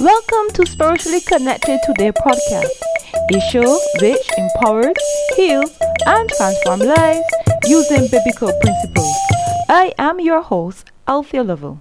Welcome to Spiritually Connected Today podcast, a show which empowers, heals, and transforms lives using biblical principles. I am your host, Althea Lovell.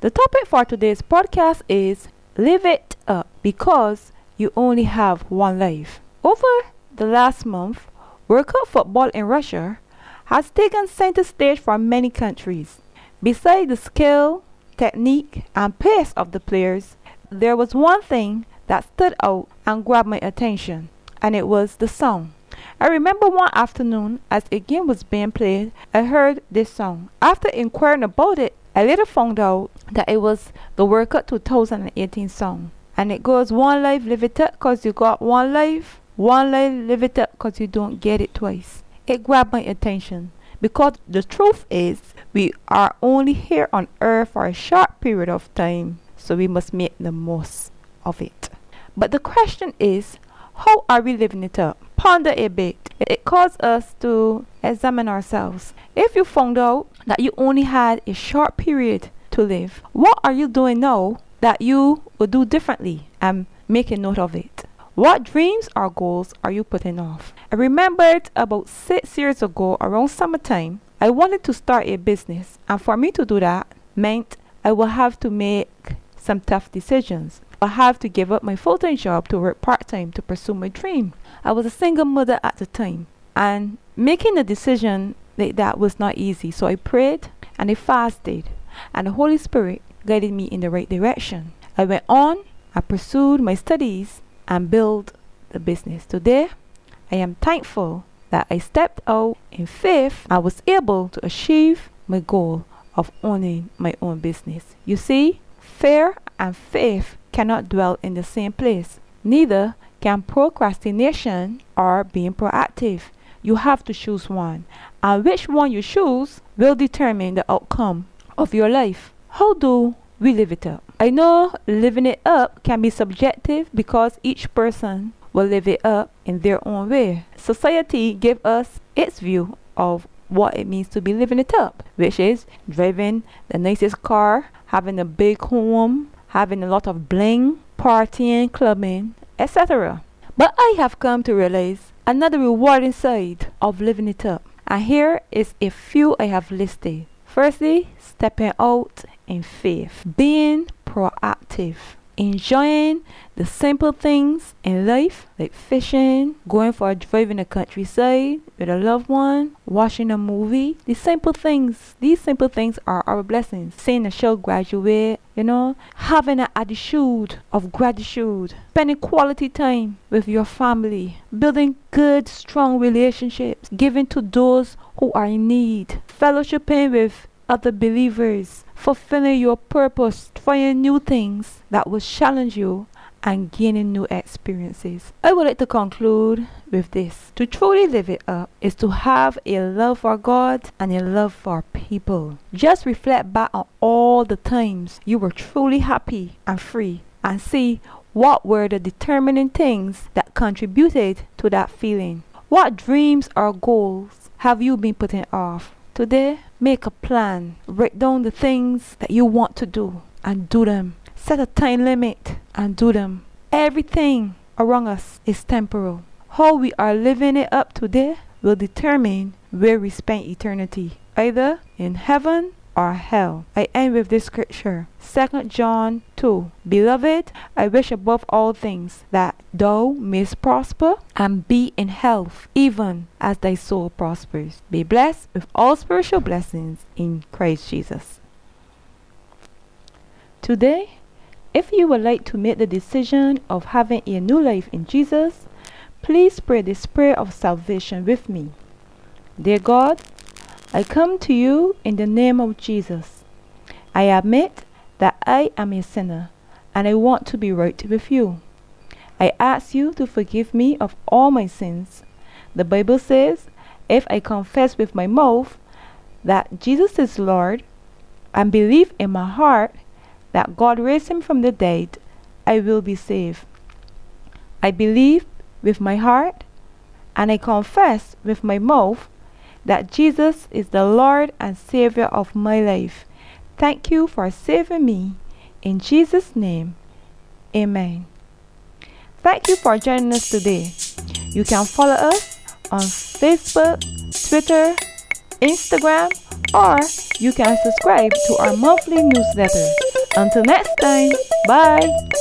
The topic for today's podcast is Live It Up because you only have one life. Over the last month, World Cup football in Russia has taken center stage for many countries. Besides the skill, technique, and pace of the players, there was one thing that stood out and grabbed my attention, and it was the song. I remember one afternoon as a game was being played, I heard this song. After inquiring about it, I later found out that it was the World Cup 2018 song. And it goes, One life, live it up, cause you got one life. One life, live it up, cause you don't get it twice. It grabbed my attention because the truth is, we are only here on earth for a short period of time so we must make the most of it. But the question is, how are we living it up? Ponder a bit. It calls us to examine ourselves. If you found out that you only had a short period to live, what are you doing now that you would do differently and make a note of it? What dreams or goals are you putting off? I remembered about six years ago around summertime, I wanted to start a business, and for me to do that meant I would have to make some tough decisions. I have to give up my full time job to work part time to pursue my dream. I was a single mother at the time, and making a decision like that was not easy. So I prayed and I fasted, and the Holy Spirit guided me in the right direction. I went on, I pursued my studies, and built the business. Today, I am thankful that I stepped out in faith. I was able to achieve my goal of owning my own business. You see, Fear and faith cannot dwell in the same place. Neither can procrastination or being proactive. You have to choose one, and which one you choose will determine the outcome of your life. How do we live it up? I know living it up can be subjective because each person will live it up in their own way. Society gives us its view of what it means to be living it up, which is driving the nicest car, having a big home, having a lot of bling, partying, clubbing, etc. But I have come to realize another rewarding side of living it up. And here is a few I have listed. Firstly, stepping out in faith, being proactive enjoying the simple things in life, like fishing, going for a drive in the countryside with a loved one, watching a movie. These simple things, these simple things are our blessings. Seeing a show graduate, you know, having an attitude of gratitude, spending quality time with your family, building good, strong relationships, giving to those who are in need, fellowshipping with other believers, fulfilling your purpose, trying new things that will challenge you and gaining new experiences. I would like to conclude with this. To truly live it up is to have a love for God and a love for people. Just reflect back on all the times you were truly happy and free and see what were the determining things that contributed to that feeling. What dreams or goals have you been putting off? Today, make a plan. Write down the things that you want to do and do them. Set a time limit and do them. Everything around us is temporal. How we are living it up today will determine where we spend eternity, either in heaven or hell. I end with this scripture 2 John 2. Beloved, I wish above all things that thou mayst prosper and be in health, even as thy soul prospers. Be blessed with all spiritual blessings in Christ Jesus. Today, if you would like to make the decision of having a new life in Jesus, please pray this prayer of salvation with me. Dear God, I come to you in the name of Jesus. I admit that I am a sinner and I want to be right with you. I ask you to forgive me of all my sins. The Bible says, if I confess with my mouth that Jesus is Lord and believe in my heart that God raised him from the dead, I will be saved. I believe with my heart and I confess with my mouth that Jesus is the Lord and Savior of my life. Thank you for saving me. In Jesus' name, Amen. Thank you for joining us today. You can follow us on Facebook, Twitter, Instagram, or you can subscribe to our monthly newsletter. Until next time, bye.